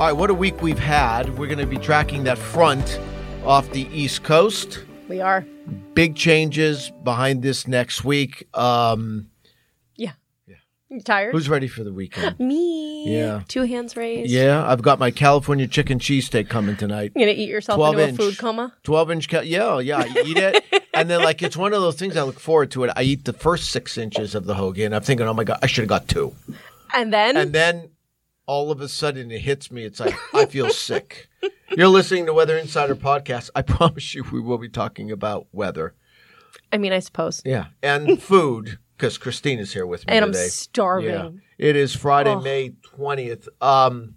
All right, what a week we've had. We're going to be tracking that front off the East Coast. We are. Big changes behind this next week. Um, Yeah. You tired? who's ready for the weekend? Me. Yeah. Two hands raised. Yeah, I've got my California chicken cheesesteak coming tonight. You're gonna eat yourself 12 into inch. a food coma? 12 inch, ca- yeah, yeah, I eat it. and then, like, it's one of those things I look forward to it. I eat the first six inches of the hoagie, and I'm thinking, oh my God, I should have got two. And then And then all of a sudden it hits me. It's like, I feel sick. You're listening to Weather Insider Podcast. I promise you we will be talking about weather. I mean I suppose. Yeah. And food, because Christina's here with me And I'm starving. Yeah. It is Friday, Oh. May 20th. Um,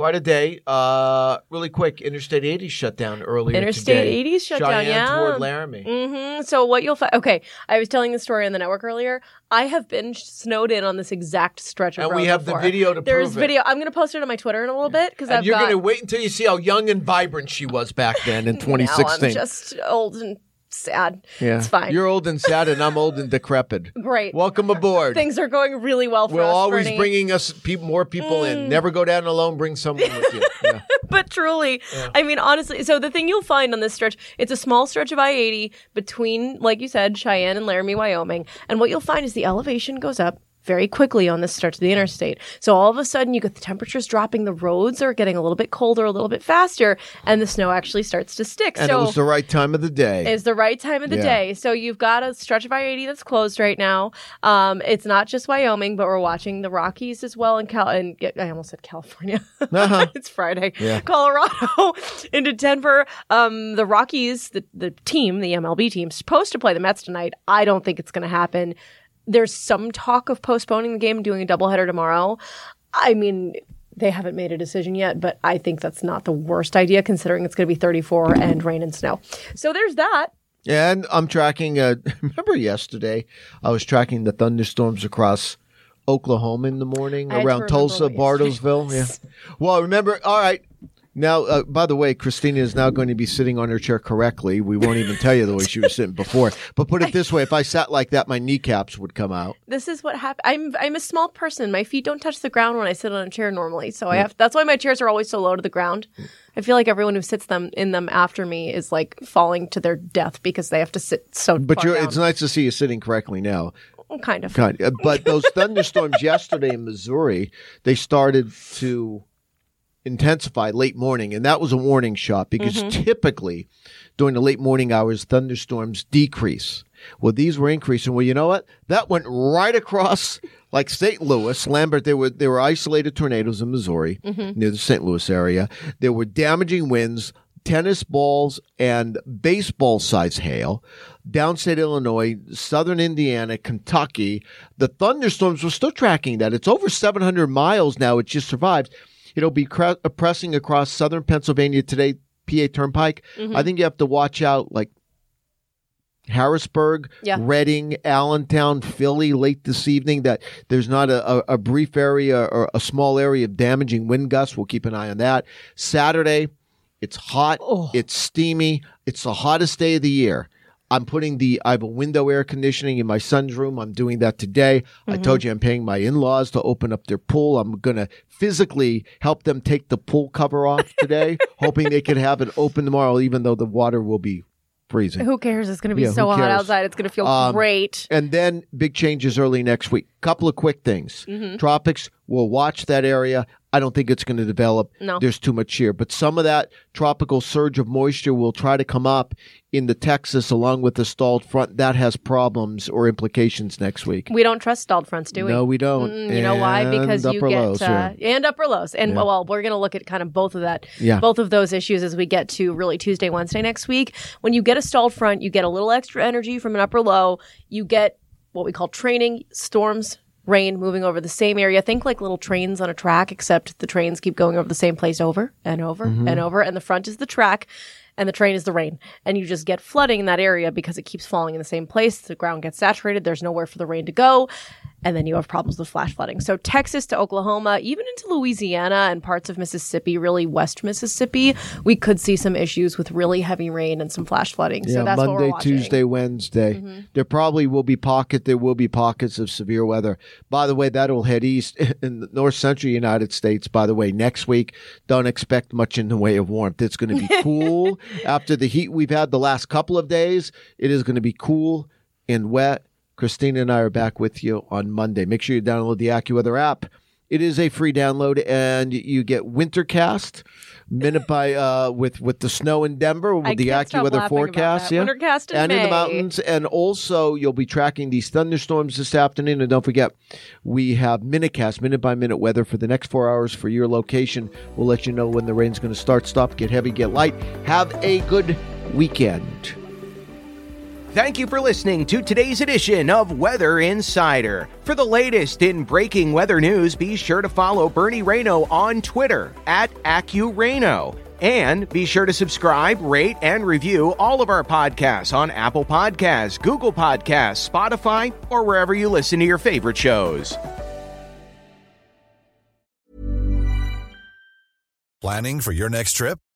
quite a day. Uh, really quick, Interstate 80 shut down earlier Interstate today. 80 's shut down, yeah. toward Laramie. Mm-hmm. So what you'll find? Okay, I was telling the story on the network earlier. I have been snowed in on this exact stretch of And road we have the video to There's prove it. There's video. I'm going to post it on my Twitter in a little bit because I've you're got. going to wait until you see how young and vibrant she was back then in now 2016. I'm just old and sad. yeah. It's fine. You're old and sad, and I'm old and decrepit. Great. Welcome aboard. Things are going really well for you. We're us. always Bernie. Mm. bringing us people, more people in. Never go down alone. Bring someone with you. Yeah. but truly, I mean, honestly, so the thing you'll find on this stretch, it's a small stretch of I 80 between, like you said, Cheyenne and Laramie, Wyoming. And what you'll find is the elevation goes up very quickly on this stretch of the interstate. So all of a sudden, you get the temperatures dropping, the roads are getting a little bit colder, a little bit faster, and the snow actually starts to stick. And so it was the right time of the day. It's the right time of the Yeah. day. So you've got a stretch of I eighty that's closed right now. Um, it's not just Wyoming, but we're watching the Rockies as well in Cal. And I almost said California. Uh-huh. it's Friday. Yeah. Colorado into Denver. Um, the Rockies, the the team, the MLB team, supposed to play the Mets tonight. I don't think it's going to happen. There's some talk of postponing the game, doing a doubleheader tomorrow. I mean. They haven't made a decision yet, but I think that's not the worst idea considering it's going to be 34 and rain and snow. So there's that. And I'm tracking. Uh, remember yesterday, I was tracking the thunderstorms across Oklahoma in the morning I around Tulsa, Bartlesville. Yeah. Well, remember. All right. Now, uh, by the way, Christina is now going to be sitting on her chair correctly. We won't even tell you the way she was sitting before. But put it this way: if I sat like that, my kneecaps would come out. this is what happened. I'm I'm a small person. My feet don't touch the ground when I sit on a chair normally. So I have that's why my chairs are always so low to the ground. I feel like everyone who sits them in them after me is like falling to their death because they have to sit so But far you're, down. it's nice to see you sitting correctly now. kind of. Kind uh, but those thunderstorms yesterday in Missouri, they started to intensify late morning, and that was a warning shot because Mm-hmm. typically during the late morning hours, thunderstorms decrease. Well, these were increasing. Well, you know what? That went right across like St. Louis, Lambert. There were there were isolated tornadoes in Missouri Mm-hmm. near the St. Louis area. There were damaging winds. Tennis balls and baseball size hail, downstate Illinois, southern Indiana, Kentucky. The thunderstorms were still tracking that. It's over 700 miles now. It just survived. It'll be cre- pressing across southern Pennsylvania today, PA Turnpike. Mm-hmm. I think you have to watch out like Harrisburg, Yeah. Reading, Allentown, Philly late this evening. That there's not a, a, a brief area or a small area of damaging wind gusts. We'll keep an eye on that. Saturday, it's hot, Oh. it's steamy, it's the hottest day of the year. I'm putting the I have a window air conditioning in my son's room. I'm doing that today. I Mm-hmm. told you I'm paying my in-laws to open up their pool. I'm going to physically help them take the pool cover off today, hoping they can have it open tomorrow even though the water will be freezing. Who cares? It's going to be Yeah, so hot outside. It's going to feel Um, great. And then big changes early next week. Couple of quick things. Mm-hmm. Tropics, we'll watch that area. I don't think it's going to develop. No. There's too much here. But some of that tropical surge of moisture will try to come up into Texas along with the stalled front. That has problems or implications next week. We don't trust stalled fronts, do we? No, we don't. Mm, you know why? Because you get lows, uh, yeah. and upper lows, and well, we're going to look at kind of both of that, Yeah. both of those issues as we get to really Tuesday, Wednesday next week. When you get a stalled front, you get a little extra energy from an upper low. You get what we call training, storms, rain moving over the same area. Think like little trains on a track, except the trains keep going over the same place over and over mm-hmm. and over. And the front is the track and the train is the rain. And you just get flooding in that area because it keeps falling in the same place. The ground gets saturated. There's nowhere for the rain to go. And then you have problems with flash flooding. So Texas to Oklahoma, even into Louisiana and parts of Mississippi, really West Mississippi, we could see some issues with really heavy rain and some flash flooding. so Yeah, that's what we're Monday. Mm-hmm. Tuesday, Wednesday. There probably will be pocket. There will be pockets of severe weather. By the way, that'll head east in the north central United States. By the way, next week, don't expect much in the way of warmth. It's going to be cool after the heat we've had the last couple of days. It is going to be cool and wet. Christina and I are back with you on Monday. Make sure you download the AccuWeather app. It is a free download, and you get Wintercast minute by uh, with with the snow in Denver with I the AccuWeather forecast. Yeah, Wintercast in and in the mountains, and also you'll be tracking these thunderstorms this afternoon. And don't forget, we have Minutecast, minute by minute weather for the next four hours for your location. We'll let you know when the rain's going to start, stop, get heavy, get light. Have a good weekend. Thank you for listening to today's edition of Weather Insider. For the latest in breaking weather news, be sure to follow Bernie Rayno on Twitter at AccuRayno. And be sure to subscribe, rate, and review all of our podcasts on Apple Podcasts, Google Podcasts, Spotify, or wherever you listen to your favorite shows. Planning for your next trip?